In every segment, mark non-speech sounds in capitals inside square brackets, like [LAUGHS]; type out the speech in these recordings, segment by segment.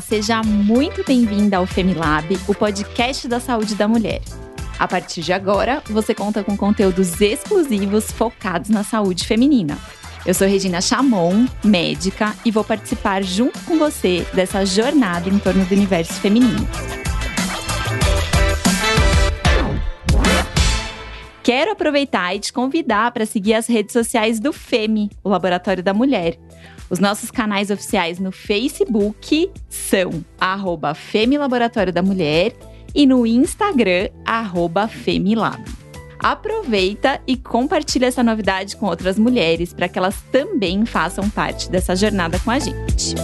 Seja muito bem-vinda ao Femilab, o podcast da saúde da mulher. A partir de agora, você conta com conteúdos exclusivos focados na saúde feminina. Eu sou Regina Chamon, médica, e vou participar junto com você dessa jornada em torno do universo feminino. Quero aproveitar e te convidar para seguir as redes sociais do FEMI, o Laboratório da Mulher. Os nossos canais oficiais no Facebook são arroba Laboratório da Mulher e no Instagram, arroba Femilab. Aproveita e compartilha essa novidade com outras mulheres para que elas também façam parte dessa jornada com a gente.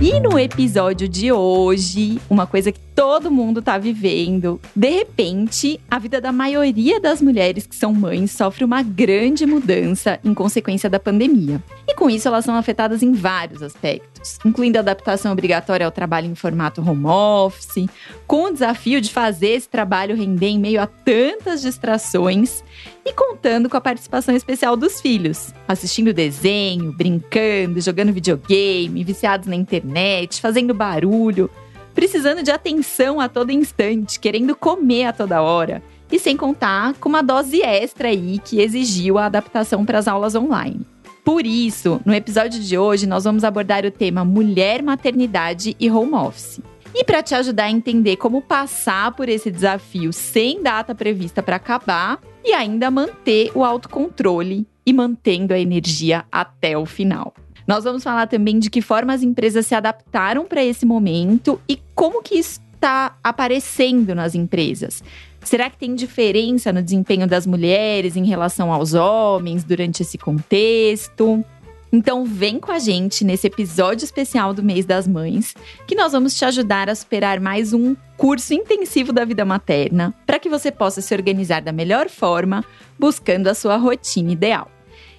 E no episódio de hoje, uma coisa que todo mundo tá vivendo, de repente, a vida da maioria das mulheres que são mães sofre uma grande mudança em consequência da pandemia. E com isso, elas são afetadas em vários aspectos, incluindo a adaptação obrigatória ao trabalho em formato home office, com o desafio de fazer esse trabalho render em meio a tantas distrações e contando com a participação especial dos filhos, assistindo desenho, brincando, jogando videogame, viciados na internet, fazendo barulho, precisando de atenção a todo instante, querendo comer a toda hora. E sem contar com uma dose extra aí que exigiu a adaptação para as aulas online. Por isso, no episódio de hoje, nós vamos abordar o tema mulher, maternidade e home office. E para te ajudar a entender como passar por esse desafio sem data prevista para acabar e ainda manter o autocontrole e mantendo a energia até o final. Nós vamos falar também de que forma as empresas se adaptaram para esse momento e como que está aparecendo nas empresas. Será que tem diferença no desempenho das mulheres em relação aos homens durante esse contexto? Então vem com a gente nesse episódio especial do Mês das Mães, que nós vamos te ajudar a superar mais um curso intensivo da vida materna, para que você possa se organizar da melhor forma, buscando a sua rotina ideal.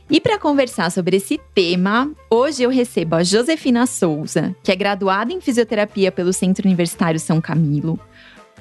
E para conversar sobre esse tema, hoje eu recebo a Josefina Souza, que é graduada em fisioterapia pelo Centro Universitário São Camilo,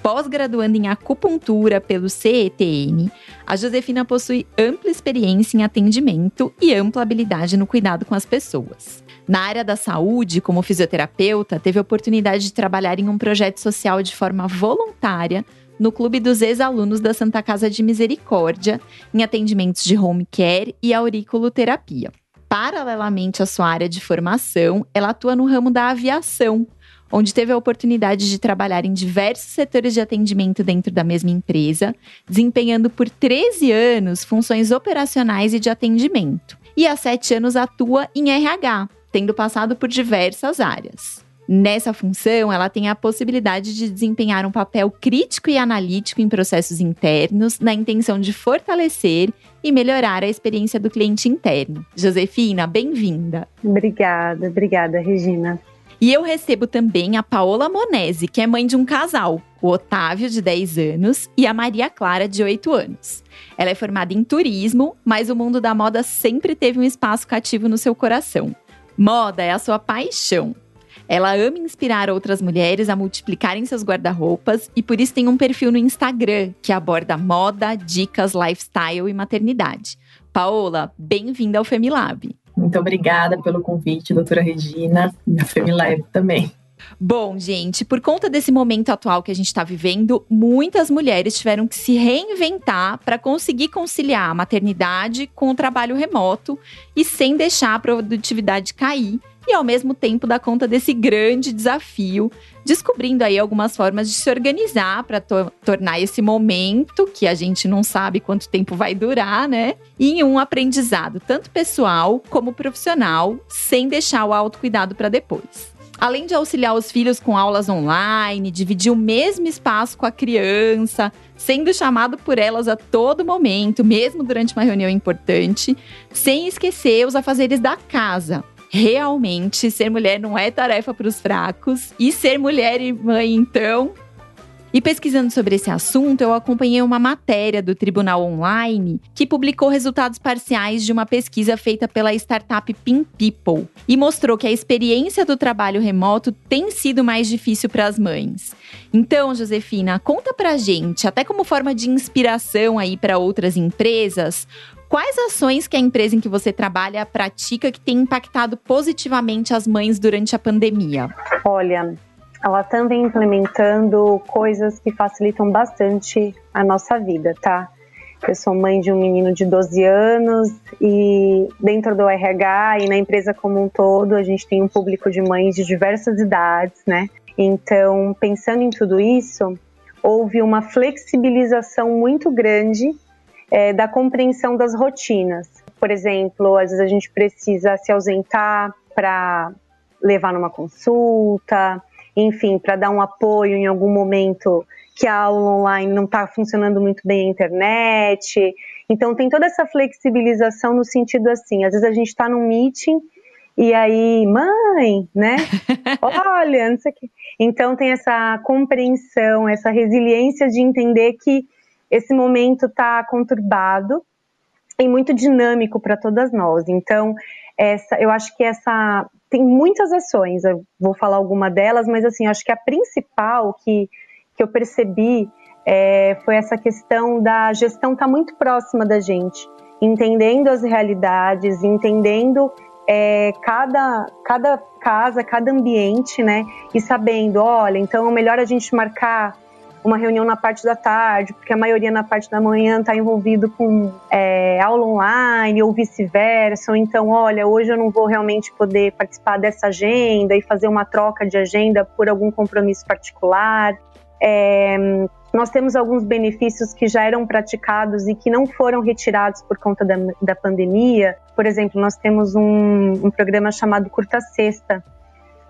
pós-graduando em acupuntura pelo CETN, a Josefina possui ampla experiência em atendimento e ampla habilidade no cuidado com as pessoas. Na área da saúde, como fisioterapeuta, teve a oportunidade de trabalhar em um projeto social de forma voluntária no Clube dos Ex-Alunos da Santa Casa de Misericórdia, em atendimentos de home care e auriculoterapia. Paralelamente à sua área de formação, ela atua no ramo da aviação, onde teve a oportunidade de trabalhar em diversos setores de atendimento dentro da mesma empresa, desempenhando por 13 anos funções operacionais e de atendimento. E há sete anos atua em RH, tendo passado por diversas áreas. Nessa função, ela tem a possibilidade de desempenhar um papel crítico e analítico em processos internos, na intenção de fortalecer e melhorar a experiência do cliente interno. Josefina, bem-vinda. Obrigada, obrigada, Regina. E eu recebo também a Paola Monese, que é mãe de um casal, o Otávio, de 10 anos, e a Maria Clara, de 8 anos. Ela é formada em turismo, mas o mundo da moda sempre teve um espaço cativo no seu coração. Moda é a sua paixão. Ela ama inspirar outras mulheres a multiplicarem seus guarda-roupas e por isso tem um perfil no Instagram que aborda moda, dicas, lifestyle e maternidade. Paola, bem-vinda ao Femilab. Muito obrigada pelo convite, doutora Regina, e a FemiLab também. Bom, gente, por conta desse momento atual que a gente está vivendo, muitas mulheres tiveram que se reinventar para conseguir conciliar a maternidade com o trabalho remoto e sem deixar a produtividade cair e ao mesmo tempo dar conta desse grande desafio, descobrindo aí algumas formas de se organizar para to tornar esse momento, que a gente não sabe quanto tempo vai durar, né, em um aprendizado tanto pessoal como profissional, sem deixar o autocuidado para depois. Além de auxiliar os filhos com aulas online, dividir o mesmo espaço com a criança, sendo chamado por elas a todo momento, mesmo durante uma reunião importante, sem esquecer os afazeres da casa, realmente ser mulher não é tarefa para os fracos. E ser mulher e mãe, então. E pesquisando sobre esse assunto, eu acompanhei uma matéria do Tribunal Online que publicou resultados parciais de uma pesquisa feita pela startup Pin People e mostrou que a experiência do trabalho remoto tem sido mais difícil para as mães. Então, Josefina, conta pra gente, até como forma de inspiração aí para outras empresas, quais ações que a empresa em que você trabalha pratica que tem impactado positivamente as mães durante a pandemia? Olha, ela também implementando coisas que facilitam bastante a nossa vida, tá? Eu sou mãe de um menino de 12 anos e dentro do RH e na empresa como um todo, a gente tem um público de mães de diversas idades, né? Então, pensando em tudo isso, houve uma flexibilização muito grande é, da compreensão das rotinas. Por exemplo, às vezes a gente precisa se ausentar para levar numa consulta, enfim, para dar um apoio em algum momento que a aula online não está funcionando muito bem a internet. Então tem toda essa flexibilização no sentido assim, às vezes a gente está num meeting e aí, mãe, né? [LAUGHS] Olha, não sei o quê. Então tem essa compreensão, essa resiliência de entender que esse momento está conturbado e muito dinâmico para todas nós. Então, essa, eu acho que essa tem muitas ações, eu vou falar alguma delas, mas assim, acho que a principal que, que eu percebi é, foi essa questão da gestão estar tá muito próxima da gente, entendendo as realidades, entendendo é, cada, cada casa, cada ambiente, né? E sabendo, olha, então é melhor a gente marcar uma reunião na parte da tarde, porque a maioria na parte da manhã está envolvido com é, aula online ou vice-versa, ou então, olha, hoje eu não vou realmente poder participar dessa agenda e fazer uma troca de agenda por algum compromisso particular. É, nós temos alguns benefícios que já eram praticados e que não foram retirados por conta da, da pandemia. Por exemplo, nós temos um, um programa chamado Curta Sexta,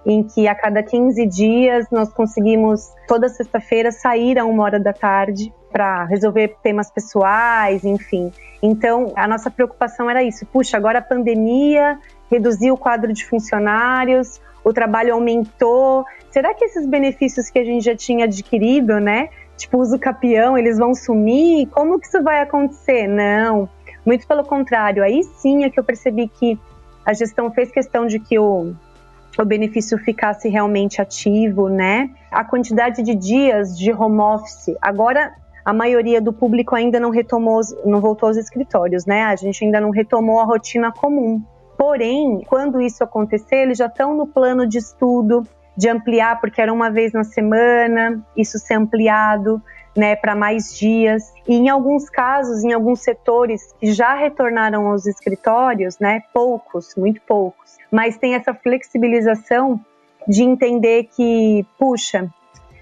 em que a cada 15 dias nós conseguimos toda sexta-feira sair a uma hora da tarde para resolver temas pessoais, enfim. Então, a nossa preocupação era isso. Puxa, agora a pandemia reduziu o quadro de funcionários, o trabalho aumentou. Será que esses benefícios que a gente já tinha adquirido, né? Tipo, uso capião, eles vão sumir? Como que isso vai acontecer? Não. Muito pelo contrário. Aí sim é que eu percebi que a gestão fez questão de que o o benefício ficasse realmente ativo, né? A quantidade de dias de home office. Agora, a maioria do público ainda não retomou, não voltou aos escritórios, né? A gente ainda não retomou a rotina comum. Porém, quando isso acontecer, eles já estão no plano de estudo de ampliar, porque era uma vez na semana, isso ser ampliado, né, para mais dias. E em alguns casos, em alguns setores que já retornaram aos escritórios, né, poucos, muito poucos mas tem essa flexibilização de entender que, puxa,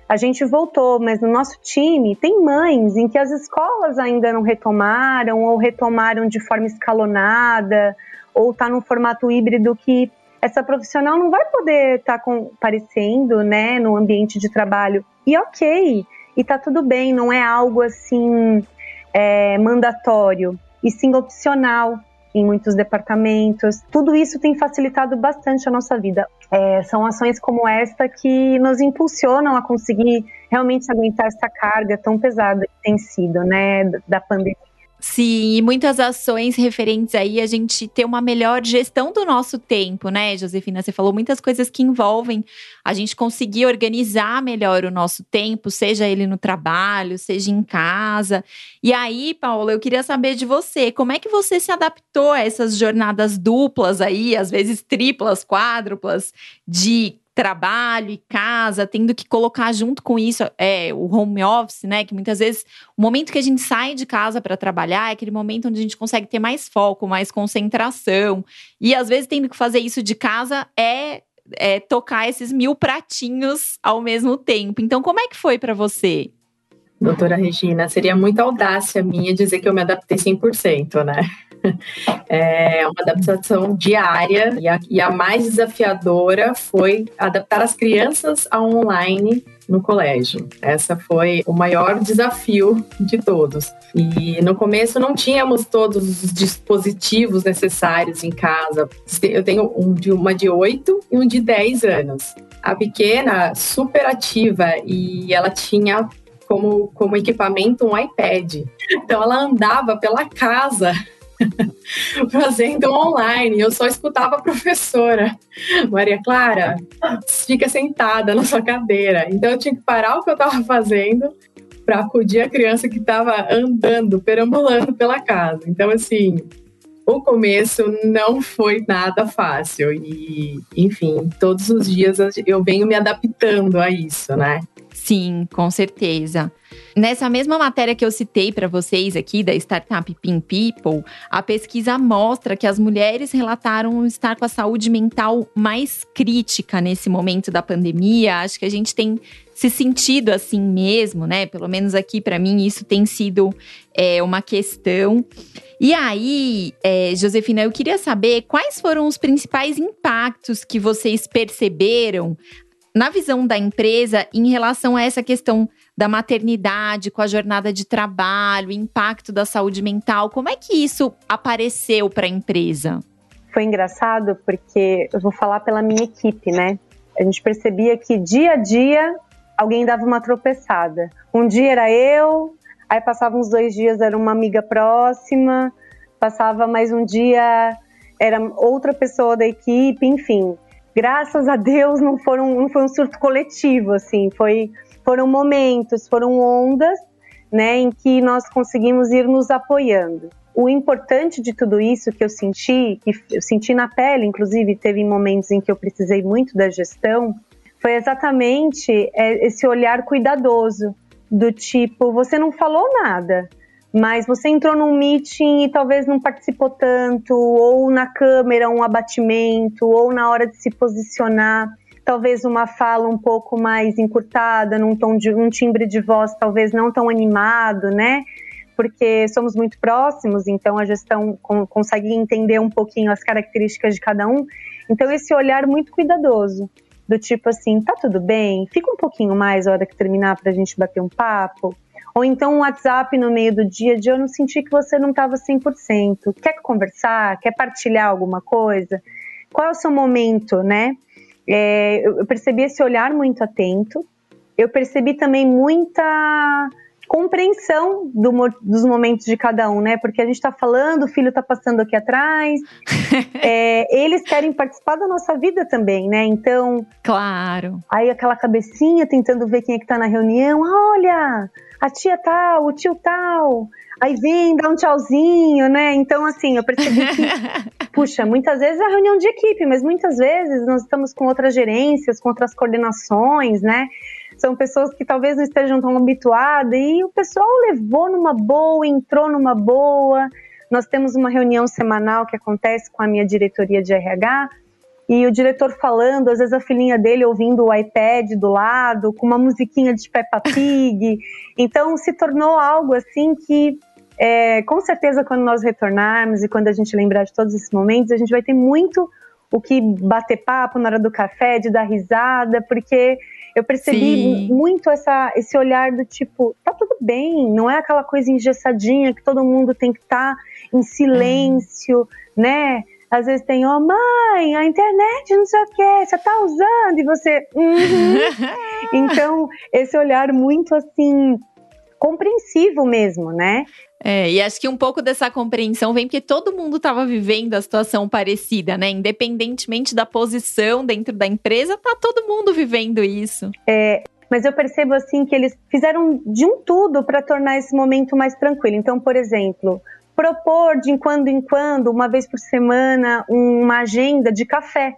a gente voltou, mas no nosso time tem mães em que as escolas ainda não retomaram ou retomaram de forma escalonada ou está num formato híbrido que essa profissional não vai poder estar tá comparecendo, né, no ambiente de trabalho. E ok, e tá tudo bem, não é algo assim é, mandatório, e sim opcional em muitos departamentos. Tudo isso tem facilitado bastante a nossa vida. É, são ações como esta que nos impulsionam a conseguir realmente aguentar essa carga tão pesada que tem sido, né, da pandemia. Sim, e muitas ações referentes aí a gente ter uma melhor gestão do nosso tempo, né, Josefina? Você falou muitas coisas que envolvem a gente conseguir organizar melhor o nosso tempo, seja ele no trabalho, seja em casa. E aí, Paula, eu queria saber de você, como é que você se adaptou a essas jornadas duplas aí, às vezes triplas, quádruplas, de trabalho e casa, tendo que colocar junto com isso é, o home office, né? Que muitas vezes o momento que a gente sai de casa para trabalhar é aquele momento onde a gente consegue ter mais foco, mais concentração. E às vezes tendo que fazer isso de casa é, é tocar esses mil pratinhos ao mesmo tempo. Então, como é que foi para você? Doutora Regina, seria muita audácia minha dizer que eu me adaptei 100%, né? [LAUGHS] É uma adaptação diária e a, e a mais desafiadora foi adaptar as crianças ao online no colégio. Essa foi o maior desafio de todos. E no começo não tínhamos todos os dispositivos necessários em casa. Eu tenho um de uma de 8 e um de 10 anos. A pequena, super ativa, e ela tinha como, como equipamento um iPad. Então ela andava pela casa [LAUGHS] fazendo online. Eu só escutava a professora. Maria Clara, fica sentada na sua cadeira. Então eu tinha que parar o que eu estava fazendo para acudir a criança que estava andando, perambulando pela casa. Então, assim, o começo não foi nada fácil e, enfim, todos os dias eu venho me adaptando a isso, né? Sim, com certeza. Nessa mesma matéria que eu citei para vocês aqui da startup Pin People, a pesquisa mostra que as mulheres relataram estar com a saúde mental mais crítica nesse momento da pandemia. Acho que a gente tem se sentido assim mesmo, né? Pelo menos aqui para mim isso tem sido é, uma questão. E aí, é, Josefina, eu queria saber quais foram os principais impactos que vocês perceberam na visão da empresa em relação a essa questão da maternidade, com a jornada de trabalho, impacto da saúde mental, como é que isso apareceu para a empresa? Foi engraçado porque eu vou falar pela minha equipe, né? A gente percebia que dia a dia alguém dava uma tropeçada. Um dia era eu, aí passava uns dois dias era uma amiga próxima, passava mais um dia era outra pessoa da equipe, enfim graças a Deus não foram não foi um surto coletivo assim. Foi foram momentos foram ondas né em que nós conseguimos ir nos apoiando. O importante de tudo isso que eu senti que eu senti na pele inclusive teve momentos em que eu precisei muito da gestão foi exatamente é, esse olhar cuidadoso do tipo você não falou nada mas você entrou num meeting e talvez não participou tanto, ou na câmera um abatimento, ou na hora de se posicionar, talvez uma fala um pouco mais encurtada, num tom de um timbre de voz talvez não tão animado, né? Porque somos muito próximos, então a gestão consegue entender um pouquinho as características de cada um. Então esse olhar muito cuidadoso, do tipo assim, tá tudo bem? Fica um pouquinho mais a hora que terminar para a gente bater um papo ou então um WhatsApp no meio do dia de eu não senti que você não estava 100%. Quer conversar? Quer partilhar alguma coisa? Qual é o seu momento, né? É, eu percebi esse olhar muito atento. Eu percebi também muita compreensão do, dos momentos de cada um, né? Porque a gente está falando, o filho está passando aqui atrás, [LAUGHS] é, eles querem participar da nossa vida também, né? Então, claro. Aí aquela cabecinha tentando ver quem é que está na reunião, olha, a tia tal, o tio tal. Aí vem, dá um tchauzinho, né? Então, assim, eu percebi que, [LAUGHS] puxa, muitas vezes é reunião de equipe, mas muitas vezes nós estamos com outras gerências, com outras coordenações, né? São pessoas que talvez não estejam tão habituadas e o pessoal levou numa boa, entrou numa boa. Nós temos uma reunião semanal que acontece com a minha diretoria de RH e o diretor falando, às vezes a filhinha dele ouvindo o iPad do lado, com uma musiquinha de Peppa Pig. Então se tornou algo assim que, é, com certeza, quando nós retornarmos e quando a gente lembrar de todos esses momentos, a gente vai ter muito o que bater papo na hora do café, de dar risada, porque eu percebi Sim. muito essa, esse olhar do tipo, tá tudo bem, não é aquela coisa engessadinha que todo mundo tem que estar tá em silêncio, é. né? Às vezes tem, ó, oh, mãe, a internet não sei o que, você tá usando, e você. Uhum. [LAUGHS] então, esse olhar muito assim, compreensivo mesmo, né? É, e acho que um pouco dessa compreensão vem porque todo mundo estava vivendo a situação parecida, né? Independentemente da posição dentro da empresa, tá todo mundo vivendo isso. É, mas eu percebo assim que eles fizeram de um tudo para tornar esse momento mais tranquilo. Então, por exemplo, propor de quando em quando, uma vez por semana, uma agenda de café,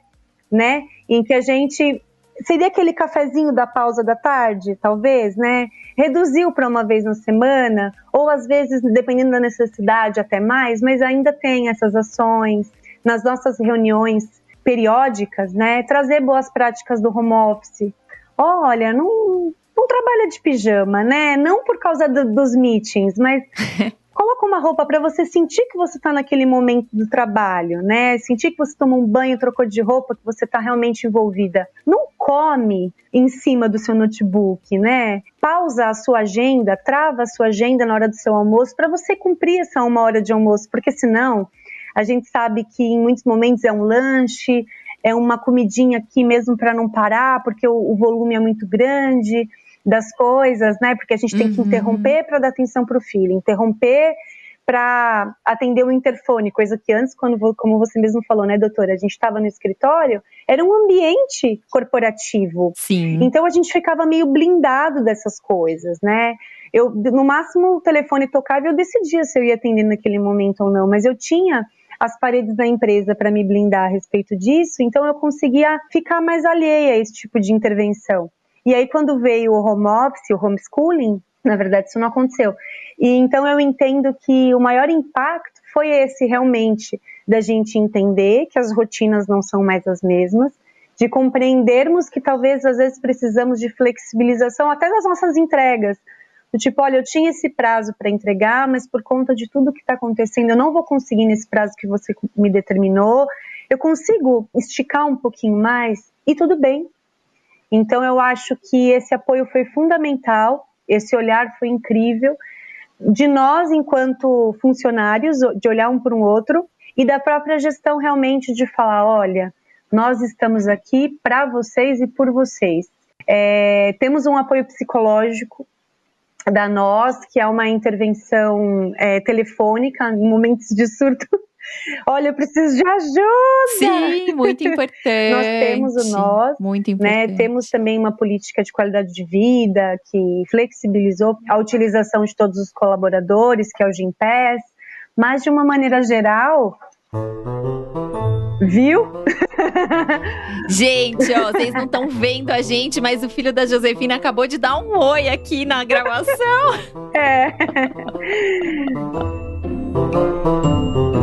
né? Em que a gente seria aquele cafezinho da pausa da tarde, talvez, né? Reduziu para uma vez na semana, ou às vezes, dependendo da necessidade, até mais, mas ainda tem essas ações nas nossas reuniões periódicas, né? Trazer boas práticas do home office. Olha, não, não trabalha de pijama, né? Não por causa do, dos meetings, mas [LAUGHS] coloca uma roupa para você sentir que você está naquele momento do trabalho, né? Sentir que você tomou um banho, trocou de roupa, que você está realmente envolvida. Não come em cima do seu notebook, né? Pausa a sua agenda, trava a sua agenda na hora do seu almoço para você cumprir essa uma hora de almoço, porque senão a gente sabe que em muitos momentos é um lanche, é uma comidinha aqui mesmo para não parar, porque o, o volume é muito grande das coisas, né? Porque a gente tem que uhum. interromper para dar atenção para o filho, interromper para atender o interfone, coisa que antes, quando como você mesmo falou, né, doutora, a gente estava no escritório era um ambiente corporativo. Sim. Então a gente ficava meio blindado dessas coisas, né? Eu, no máximo, o telefone tocava e eu decidia se eu ia atender naquele momento ou não, mas eu tinha as paredes da empresa para me blindar a respeito disso, então eu conseguia ficar mais alheia a esse tipo de intervenção. E aí, quando veio o home office, o homeschooling, na verdade, isso não aconteceu. E então eu entendo que o maior impacto foi esse realmente da gente entender que as rotinas não são mais as mesmas, de compreendermos que talvez às vezes precisamos de flexibilização até das nossas entregas. Do tipo, olha, eu tinha esse prazo para entregar, mas por conta de tudo que está acontecendo, eu não vou conseguir nesse prazo que você me determinou. Eu consigo esticar um pouquinho mais e tudo bem. Então eu acho que esse apoio foi fundamental, esse olhar foi incrível de nós enquanto funcionários, de olhar um para o outro e da própria gestão realmente de falar, olha, nós estamos aqui para vocês e por vocês. É, temos um apoio psicológico da nós, que é uma intervenção é, telefônica em momentos de surto. Olha, eu preciso de ajuda. Sim, muito [LAUGHS] importante. nós temos o nós, muito né? importante. Né? Temos também uma política de qualidade de vida que flexibilizou a utilização de todos os colaboradores, que é o Gimpass. Mas de uma maneira geral, Viu? [LAUGHS] Gente, ó, vocês não estão vendo a gente, mas o filho da Josefina acabou de dar um oi aqui na gravação. É. [LAUGHS]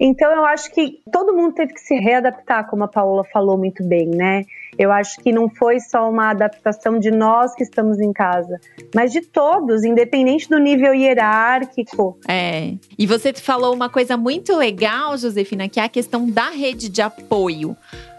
Então eu acho que todo mundo teve que se readaptar, como a Paola falou muito bem, né? Eu acho que não foi só uma adaptação de nós que estamos em casa, mas de todos, independente do nível hierárquico. É. E você falou uma coisa muito legal, Josefina, que é a questão da rede de apoio.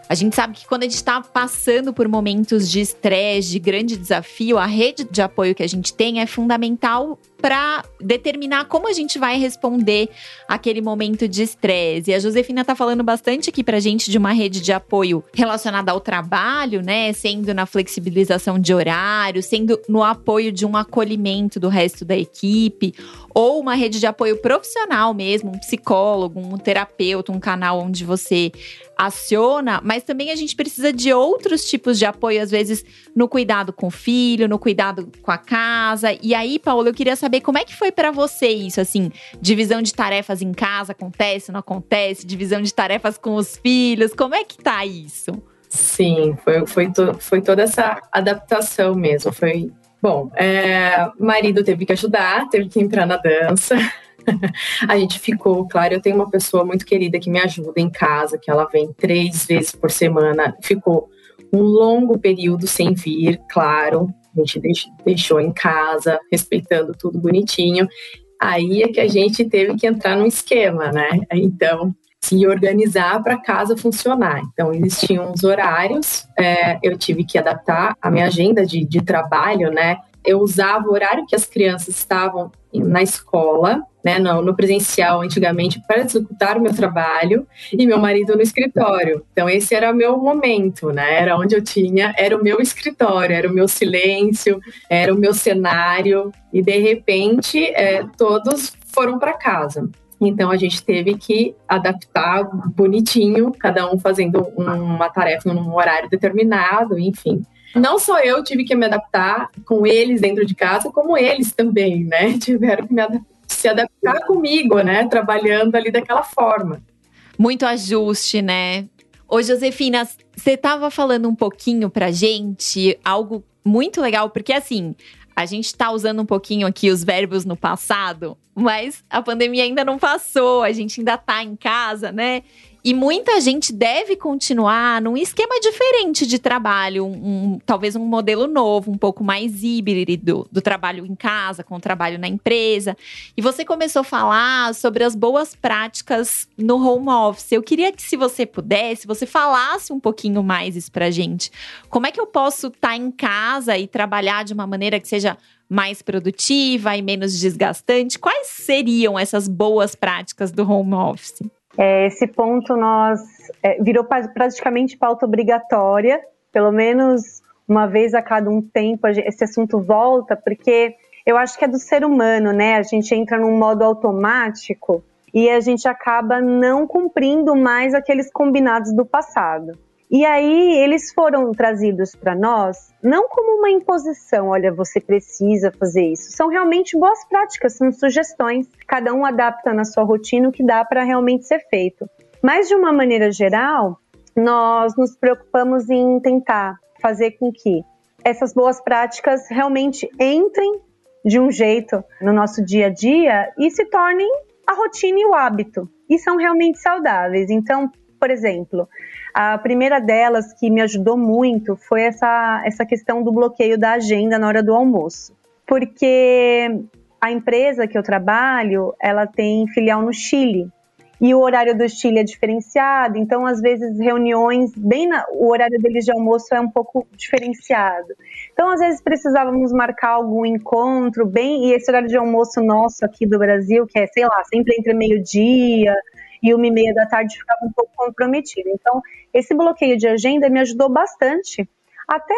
A gente sabe que quando a gente está passando por momentos de estresse, de grande desafio, a rede de apoio que a gente tem é fundamental para determinar como a gente vai responder aquele momento de estresse. E a Josefina está falando bastante aqui a gente de uma rede de apoio relacionada ao trabalho, né? Sendo na flexibilização de horário, sendo no apoio de um acolhimento do resto da equipe, ou uma rede de apoio profissional mesmo, um psicólogo, um terapeuta, um canal onde você aciona, mas também a gente precisa de outros tipos de apoio, às vezes no cuidado com o filho, no cuidado com a casa. E aí, Paulo, eu queria saber como é que foi para você isso, assim, divisão de tarefas em casa acontece, não acontece, divisão de tarefas com os filhos, como é que tá isso? Sim, foi, foi, to, foi toda essa adaptação mesmo. Foi bom. É, marido teve que ajudar, teve que entrar na dança. [LAUGHS] a gente ficou, claro, eu tenho uma pessoa muito querida que me ajuda em casa, que ela vem três vezes por semana. Ficou um longo período sem vir, claro. A gente deixou em casa, respeitando tudo bonitinho. Aí é que a gente teve que entrar num esquema, né? Então, se organizar para casa funcionar. Então, existiam os horários, é, eu tive que adaptar a minha agenda de, de trabalho, né? Eu usava o horário que as crianças estavam na escola, né, no, no, presencial antigamente, para executar o meu trabalho e meu marido no escritório. Então esse era o meu momento, né? Era onde eu tinha, era o meu escritório, era o meu silêncio, era o meu cenário e de repente é, todos foram para casa. Então a gente teve que adaptar bonitinho, cada um fazendo uma tarefa num horário determinado, enfim. Não só eu tive que me adaptar com eles dentro de casa, como eles também, né? [LAUGHS] Tiveram que se adaptar comigo, né? Trabalhando ali daquela forma. Muito ajuste, né? Ô, Josefina, você estava falando um pouquinho pra gente algo muito legal, porque assim, a gente está usando um pouquinho aqui os verbos no passado, mas a pandemia ainda não passou, a gente ainda está em casa, né? E muita gente deve continuar num esquema diferente de trabalho, um, um, talvez um modelo novo, um pouco mais híbrido do trabalho em casa com o trabalho na empresa. E você começou a falar sobre as boas práticas no home office. Eu queria que, se você pudesse, você falasse um pouquinho mais isso pra gente. Como é que eu posso estar tá em casa e trabalhar de uma maneira que seja mais produtiva e menos desgastante? Quais seriam essas boas práticas do home office? É, esse ponto nós é, virou praticamente pauta obrigatória, pelo menos uma vez a cada um tempo esse assunto volta, porque eu acho que é do ser humano, né? A gente entra num modo automático e a gente acaba não cumprindo mais aqueles combinados do passado. E aí eles foram trazidos para nós não como uma imposição, olha, você precisa fazer isso. São realmente boas práticas, são sugestões. Cada um adapta na sua rotina o que dá para realmente ser feito. Mas de uma maneira geral, nós nos preocupamos em tentar fazer com que essas boas práticas realmente entrem de um jeito no nosso dia a dia e se tornem a rotina e o hábito. E são realmente saudáveis. Então, por exemplo, a primeira delas que me ajudou muito foi essa, essa questão do bloqueio da agenda na hora do almoço. Porque a empresa que eu trabalho, ela tem filial no Chile. E o horário do Chile é diferenciado, então às vezes reuniões, bem na, o horário deles de almoço é um pouco diferenciado. Então às vezes precisávamos marcar algum encontro bem, e esse horário de almoço nosso aqui do Brasil, que é, sei lá, sempre entre meio-dia e uma e meia da tarde ficava um pouco comprometido. Então, esse bloqueio de agenda me ajudou bastante, até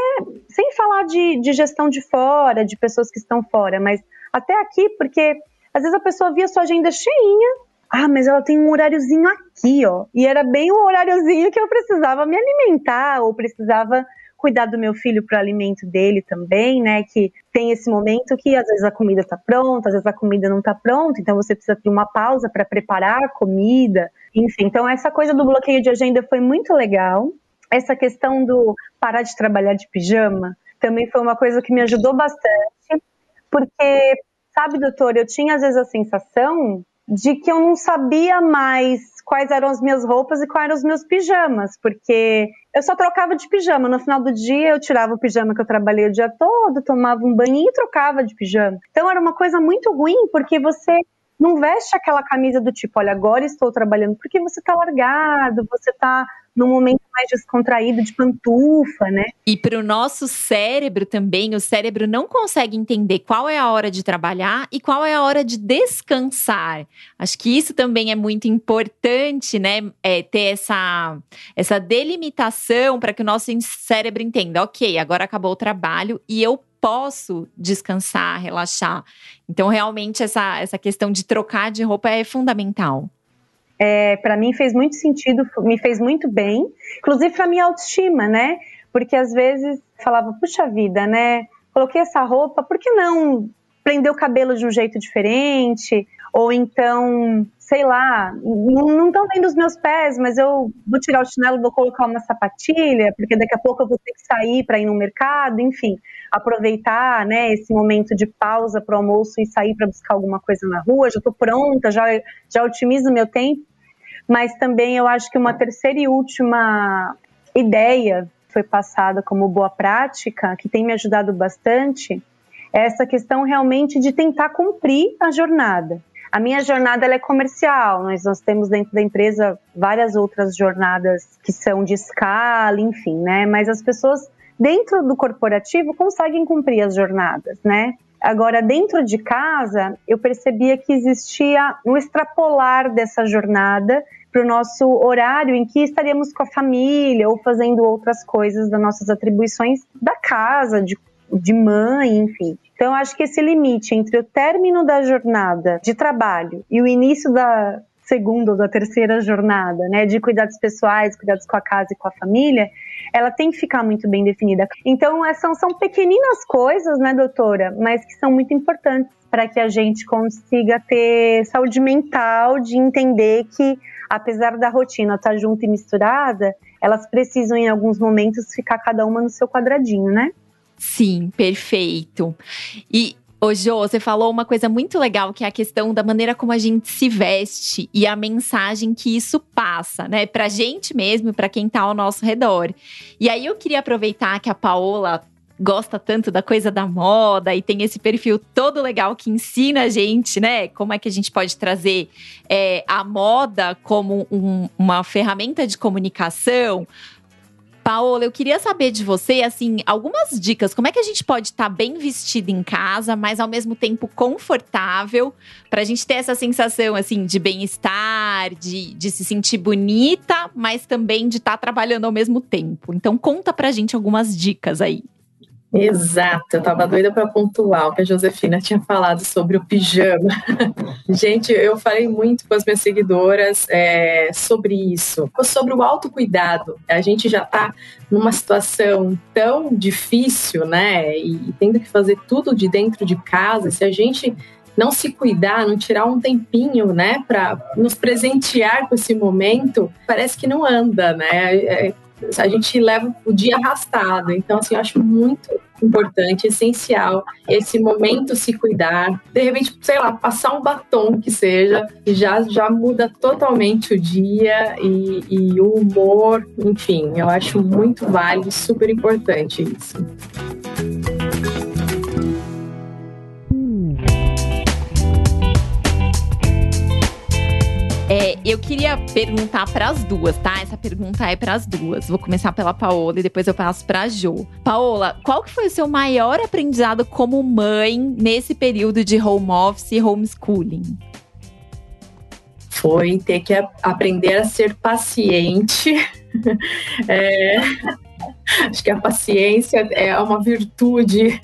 sem falar de, de gestão de fora, de pessoas que estão fora, mas até aqui, porque às vezes a pessoa via sua agenda cheinha, ah, mas ela tem um horáriozinho aqui, ó. E era bem o horáriozinho que eu precisava me alimentar, ou precisava cuidar do meu filho para o alimento dele também, né? Que tem esse momento que às vezes a comida está pronta, às vezes a comida não está pronta, então você precisa ter uma pausa para preparar a comida. Enfim, então essa coisa do bloqueio de agenda foi muito legal. Essa questão do parar de trabalhar de pijama também foi uma coisa que me ajudou bastante, porque, sabe, doutor, eu tinha às vezes a sensação de que eu não sabia mais quais eram as minhas roupas e quais eram os meus pijamas, porque eu só trocava de pijama. No final do dia, eu tirava o pijama que eu trabalhei o dia todo, tomava um banho e trocava de pijama. Então era uma coisa muito ruim, porque você não veste aquela camisa do tipo, olha, agora estou trabalhando, porque você está largado, você está num momento mais descontraído de pantufa, né? E para o nosso cérebro também, o cérebro não consegue entender qual é a hora de trabalhar e qual é a hora de descansar. Acho que isso também é muito importante, né? É ter essa, essa delimitação para que o nosso cérebro entenda, ok, agora acabou o trabalho e eu posso descansar, relaxar. Então, realmente, essa, essa questão de trocar de roupa é fundamental é, para mim fez muito sentido, me fez muito bem, inclusive para minha autoestima, né? Porque às vezes falava, puxa vida, né? Coloquei essa roupa, por que não prender o cabelo de um jeito diferente? Ou então, sei lá, não estão vendo os meus pés, mas eu vou tirar o chinelo, vou colocar uma sapatilha, porque daqui a pouco eu vou ter que sair para ir no mercado, enfim, aproveitar, né, esse momento de pausa para o almoço e sair para buscar alguma coisa na rua, já estou pronta, já já otimizo meu tempo. Mas também eu acho que uma terceira e última ideia foi passada como boa prática, que tem me ajudado bastante, é essa questão realmente de tentar cumprir a jornada. A minha jornada é comercial, nós, nós temos dentro da empresa várias outras jornadas que são de escala, enfim, né? Mas as pessoas dentro do corporativo conseguem cumprir as jornadas, né? Agora, dentro de casa, eu percebia que existia um extrapolar dessa jornada para o nosso horário em que estaríamos com a família ou fazendo outras coisas das nossas atribuições da casa, de, de mãe, enfim. Então, acho que esse limite entre o término da jornada de trabalho e o início da segunda ou da terceira jornada, né, de cuidados pessoais, cuidados com a casa e com a família, ela tem que ficar muito bem definida. Então, são, são pequeninas coisas, né, doutora, mas que são muito importantes para que a gente consiga ter saúde mental de entender que apesar da rotina estar tá junto e misturada, elas precisam em alguns momentos ficar cada uma no seu quadradinho, né? Sim, perfeito. E Ô, Jo, você falou uma coisa muito legal, que é a questão da maneira como a gente se veste e a mensagem que isso passa, né? Pra gente mesmo, para quem tá ao nosso redor. E aí eu queria aproveitar que a Paola gosta tanto da coisa da moda e tem esse perfil todo legal que ensina a gente, né? Como é que a gente pode trazer é, a moda como um, uma ferramenta de comunicação. Paola, eu queria saber de você, assim, algumas dicas. Como é que a gente pode estar tá bem vestido em casa, mas ao mesmo tempo confortável, para a gente ter essa sensação, assim, de bem-estar, de, de se sentir bonita, mas também de estar tá trabalhando ao mesmo tempo. Então, conta pra gente algumas dicas aí. Exato, eu tava doida para pontuar o que a Josefina tinha falado sobre o pijama. [LAUGHS] Gente, eu falei muito com as minhas seguidoras é, sobre isso, sobre o autocuidado. A gente já tá numa situação tão difícil, né? E tendo que fazer tudo de dentro de casa. Se a gente não se cuidar, não tirar um tempinho, né, para nos presentear com esse momento, parece que não anda, né? É, a gente leva o dia arrastado. Então, assim, eu acho muito importante, essencial, esse momento se cuidar. De repente, sei lá, passar um batom que seja, já, já muda totalmente o dia e, e o humor. Enfim, eu acho muito válido, super importante isso. É, eu queria perguntar para as duas, tá? Essa pergunta é para as duas. Vou começar pela Paola e depois eu passo para Jo. Paola, qual que foi o seu maior aprendizado como mãe nesse período de home office e homeschooling? Foi ter que aprender a ser paciente. [LAUGHS] é, Acho que a paciência é uma virtude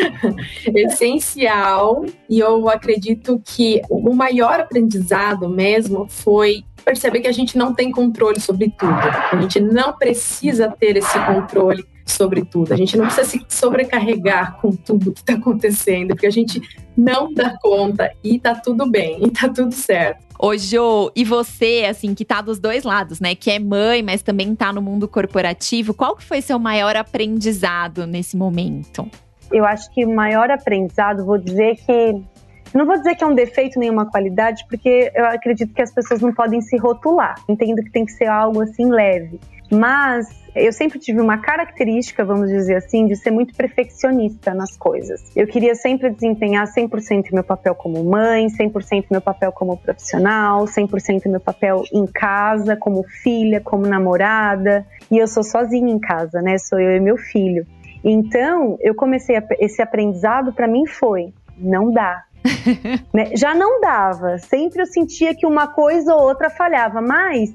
[LAUGHS] essencial e eu acredito que o maior aprendizado mesmo foi perceber que a gente não tem controle sobre tudo. A gente não precisa ter esse controle sobre tudo. A gente não precisa se sobrecarregar com tudo que está acontecendo, porque a gente não dá conta e tá tudo bem, e tá tudo certo. Ô, Jo, e você, assim, que tá dos dois lados, né? Que é mãe, mas também tá no mundo corporativo, qual que foi seu maior aprendizado nesse momento? Eu acho que o maior aprendizado, vou dizer que não vou dizer que é um defeito nem uma qualidade, porque eu acredito que as pessoas não podem se rotular. Entendo que tem que ser algo assim leve. Mas eu sempre tive uma característica, vamos dizer assim, de ser muito perfeccionista nas coisas. Eu queria sempre desempenhar 100% meu papel como mãe, 100% meu papel como profissional, 100% meu papel em casa, como filha, como namorada. E eu sou sozinha em casa, né? Sou eu e meu filho. Então, eu comecei a, esse aprendizado para mim foi: não dá, [LAUGHS] né? Já não dava, sempre eu sentia que uma coisa ou outra falhava, mas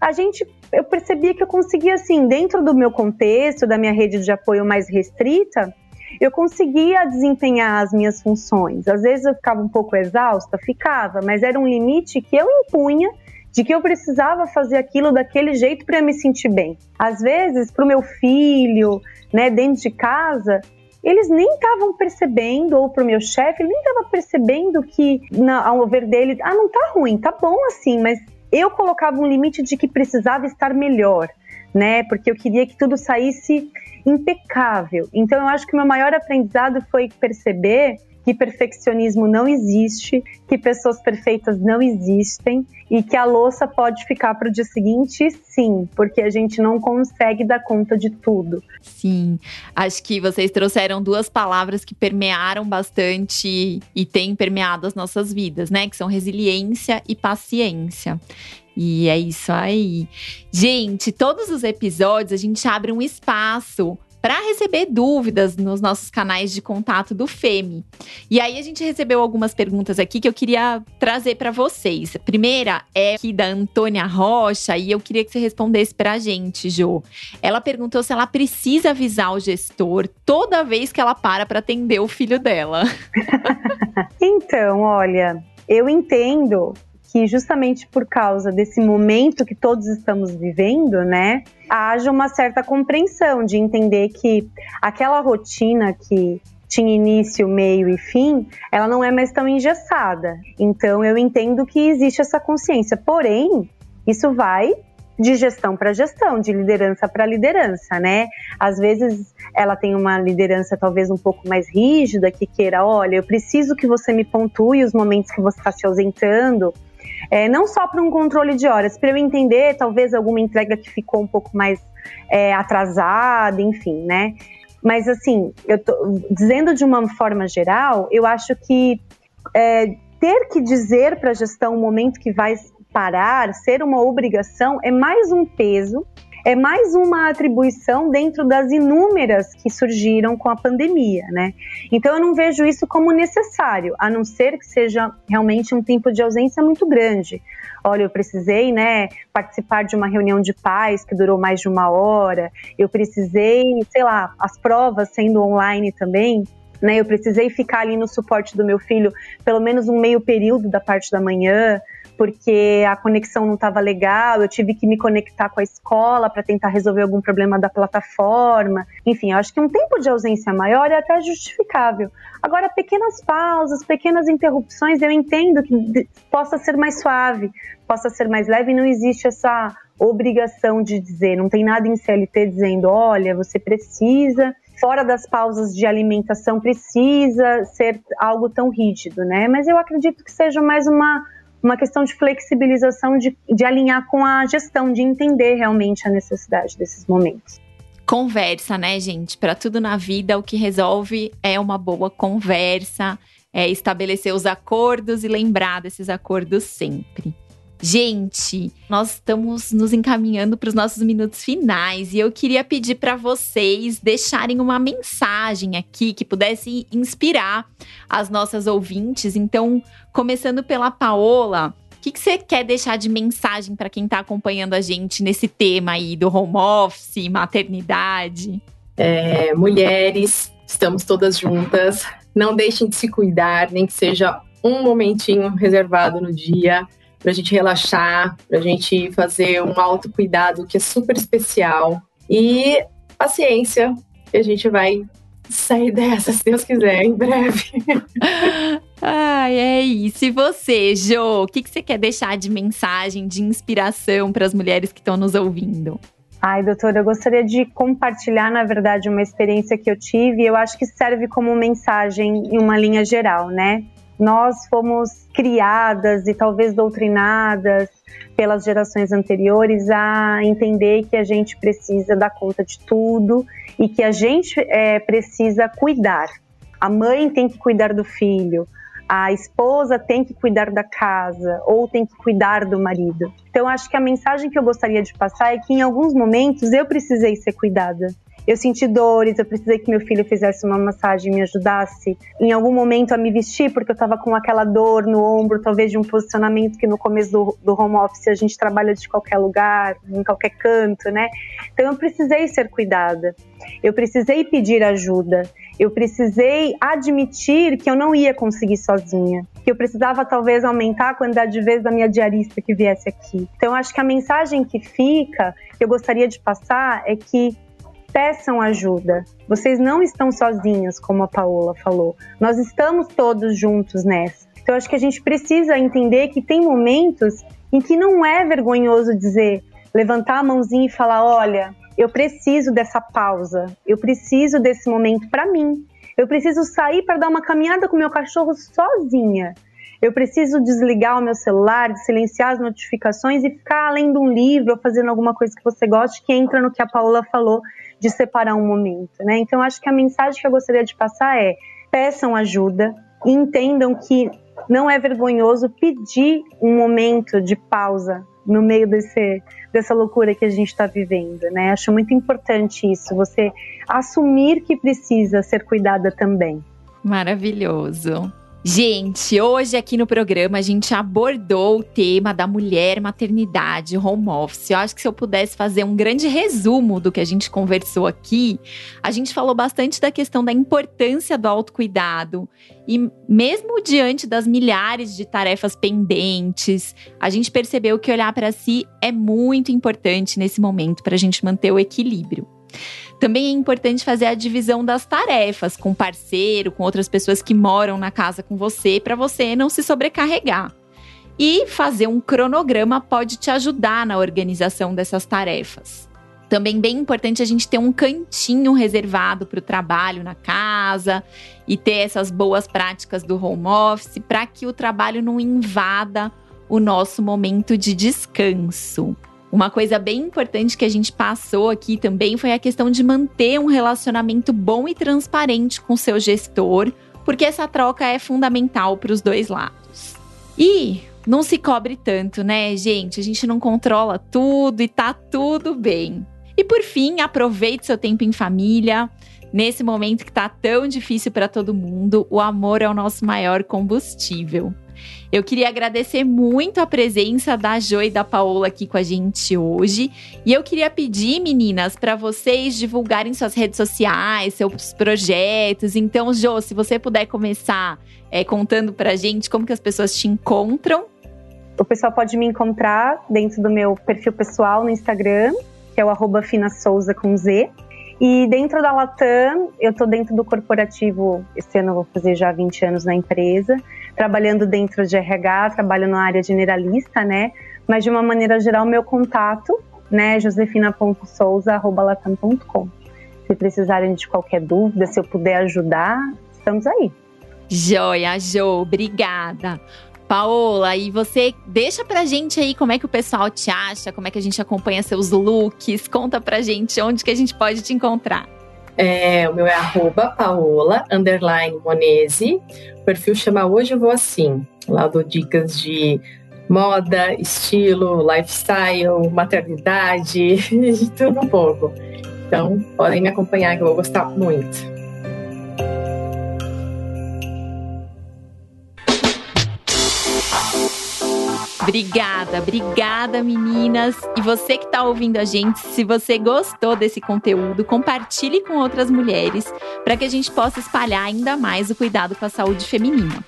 a gente eu percebia que eu conseguia assim, dentro do meu contexto, da minha rede de apoio mais restrita, eu conseguia desempenhar as minhas funções. Às vezes eu ficava um pouco exausta, ficava, mas era um limite que eu impunha de que eu precisava fazer aquilo daquele jeito para me sentir bem. Às vezes, para o meu filho, né, dentro de casa, eles nem estavam percebendo, ou para o meu chefe, ele nem estava percebendo que, na, ao ver dele, ah, não tá ruim, tá bom assim, mas eu colocava um limite de que precisava estar melhor, né? Porque eu queria que tudo saísse impecável. Então eu acho que o meu maior aprendizado foi perceber que perfeccionismo não existe, que pessoas perfeitas não existem e que a louça pode ficar para o dia seguinte, sim, porque a gente não consegue dar conta de tudo. Sim, acho que vocês trouxeram duas palavras que permearam bastante e têm permeado as nossas vidas, né? Que são resiliência e paciência. E é isso aí. Gente, todos os episódios a gente abre um espaço para receber dúvidas nos nossos canais de contato do FEME. E aí a gente recebeu algumas perguntas aqui que eu queria trazer para vocês. A primeira é aqui da Antônia Rocha e eu queria que você respondesse para a gente, Jo. Ela perguntou se ela precisa avisar o gestor toda vez que ela para para atender o filho dela. [LAUGHS] então, olha, eu entendo que justamente por causa desse momento que todos estamos vivendo, né, haja uma certa compreensão de entender que aquela rotina que tinha início, meio e fim, ela não é mais tão engessada. Então eu entendo que existe essa consciência. Porém, isso vai de gestão para gestão, de liderança para liderança, né? Às vezes ela tem uma liderança talvez um pouco mais rígida que queira, olha, eu preciso que você me pontue os momentos que você está se ausentando, é, não só para um controle de horas, para eu entender talvez alguma entrega que ficou um pouco mais é, atrasada, enfim, né? Mas assim, eu tô dizendo de uma forma geral, eu acho que é, ter que dizer para a gestão o momento que vai parar, ser uma obrigação, é mais um peso é mais uma atribuição dentro das inúmeras que surgiram com a pandemia, né? Então eu não vejo isso como necessário, a não ser que seja realmente um tempo de ausência muito grande. Olha, eu precisei, né, participar de uma reunião de pais que durou mais de uma hora. Eu precisei, sei lá, as provas sendo online também. Né, eu precisei ficar ali no suporte do meu filho pelo menos um meio período da parte da manhã porque a conexão não estava legal, eu tive que me conectar com a escola para tentar resolver algum problema da plataforma. Enfim, eu acho que um tempo de ausência maior é até justificável. Agora, pequenas pausas, pequenas interrupções, eu entendo que possa ser mais suave, possa ser mais leve, não existe essa obrigação de dizer, não tem nada em CLT dizendo, olha, você precisa fora das pausas de alimentação precisa ser algo tão rígido, né? Mas eu acredito que seja mais uma uma questão de flexibilização, de, de alinhar com a gestão, de entender realmente a necessidade desses momentos. Conversa, né, gente? Para tudo na vida, o que resolve é uma boa conversa, é estabelecer os acordos e lembrar desses acordos sempre. Gente, nós estamos nos encaminhando para os nossos minutos finais e eu queria pedir para vocês deixarem uma mensagem aqui que pudesse inspirar as nossas ouvintes. Então, começando pela Paola, o que, que você quer deixar de mensagem para quem está acompanhando a gente nesse tema aí do home office, maternidade? É, mulheres, estamos todas juntas. Não deixem de se cuidar, nem que seja um momentinho reservado no dia para a gente relaxar, para a gente fazer um autocuidado que é super especial. E paciência, que a gente vai sair dessa, se Deus quiser, em breve. [LAUGHS] Ai, é isso. E você, Jo, o que, que você quer deixar de mensagem, de inspiração para as mulheres que estão nos ouvindo? Ai, doutora, eu gostaria de compartilhar, na verdade, uma experiência que eu tive e eu acho que serve como mensagem em uma linha geral, né? Nós fomos criadas e talvez doutrinadas pelas gerações anteriores a entender que a gente precisa dar conta de tudo e que a gente é, precisa cuidar. A mãe tem que cuidar do filho, a esposa tem que cuidar da casa ou tem que cuidar do marido. Então, acho que a mensagem que eu gostaria de passar é que em alguns momentos eu precisei ser cuidada eu senti dores, eu precisei que meu filho fizesse uma massagem me ajudasse em algum momento a me vestir, porque eu estava com aquela dor no ombro, talvez de um posicionamento que no começo do, do home office a gente trabalha de qualquer lugar, em qualquer canto, né? Então eu precisei ser cuidada, eu precisei pedir ajuda, eu precisei admitir que eu não ia conseguir sozinha, que eu precisava talvez aumentar a quantidade de vezes da minha diarista que viesse aqui. Então acho que a mensagem que fica, que eu gostaria de passar é que peçam ajuda. Vocês não estão sozinhas, como a Paola falou. Nós estamos todos juntos nessa. Então, acho que a gente precisa entender que tem momentos em que não é vergonhoso dizer, levantar a mãozinha e falar: olha, eu preciso dessa pausa, eu preciso desse momento para mim. Eu preciso sair para dar uma caminhada com meu cachorro sozinha. Eu preciso desligar o meu celular, silenciar as notificações e ficar lendo um livro ou fazendo alguma coisa que você goste, que entra no que a Paola falou de separar um momento, né? Então acho que a mensagem que eu gostaria de passar é: peçam ajuda entendam que não é vergonhoso pedir um momento de pausa no meio desse, dessa loucura que a gente está vivendo, né? Acho muito importante isso, você assumir que precisa ser cuidada também. Maravilhoso. Gente, hoje aqui no programa a gente abordou o tema da mulher, maternidade, home office. Eu acho que se eu pudesse fazer um grande resumo do que a gente conversou aqui, a gente falou bastante da questão da importância do autocuidado. E mesmo diante das milhares de tarefas pendentes, a gente percebeu que olhar para si é muito importante nesse momento para a gente manter o equilíbrio. Também é importante fazer a divisão das tarefas com parceiro, com outras pessoas que moram na casa com você, para você não se sobrecarregar. E fazer um cronograma pode te ajudar na organização dessas tarefas. Também bem importante a gente ter um cantinho reservado para o trabalho na casa e ter essas boas práticas do home office para que o trabalho não invada o nosso momento de descanso. Uma coisa bem importante que a gente passou aqui também foi a questão de manter um relacionamento bom e transparente com seu gestor, porque essa troca é fundamental para os dois lados. E não se cobre tanto, né, gente? A gente não controla tudo e tá tudo bem. E por fim, aproveite seu tempo em família. Nesse momento que tá tão difícil para todo mundo, o amor é o nosso maior combustível. Eu queria agradecer muito a presença da Jo e da Paola aqui com a gente hoje. E eu queria pedir, meninas, para vocês divulgarem suas redes sociais, seus projetos. Então, Jo, se você puder começar é, contando pra gente como que as pessoas te encontram. O pessoal pode me encontrar dentro do meu perfil pessoal no Instagram, que é o arroba com Z. E dentro da Latam, eu estou dentro do corporativo, esse ano eu vou fazer já 20 anos na empresa, trabalhando dentro de RH, trabalho na área generalista, né? Mas de uma maneira geral, meu contato, né, josefina.souza.latam.com. Se precisarem de qualquer dúvida, se eu puder ajudar, estamos aí. Joia, Jo, obrigada. Paola, e você deixa pra gente aí como é que o pessoal te acha, como é que a gente acompanha seus looks, conta pra gente onde que a gente pode te encontrar. É, o meu é arroba paola, underline monese, o perfil chama Hoje Eu Vou Assim, lá dou dicas de moda, estilo, lifestyle, maternidade, [LAUGHS] de tudo um pouco. Então, podem me acompanhar que eu vou gostar muito. Obrigada, obrigada meninas. E você que está ouvindo a gente, se você gostou desse conteúdo, compartilhe com outras mulheres para que a gente possa espalhar ainda mais o cuidado com a saúde feminina.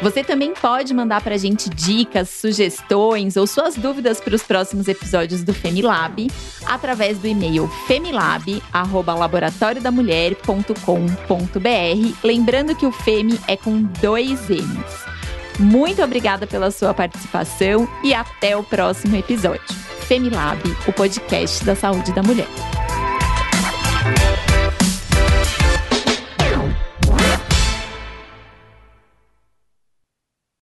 Você também pode mandar para a gente dicas, sugestões ou suas dúvidas para os próximos episódios do Femilab através do e-mail femilab@laboratoriodamulher.com.br, lembrando que o Femi é com dois M's. Muito obrigada pela sua participação e até o próximo episódio. Femilab, o podcast da saúde da mulher.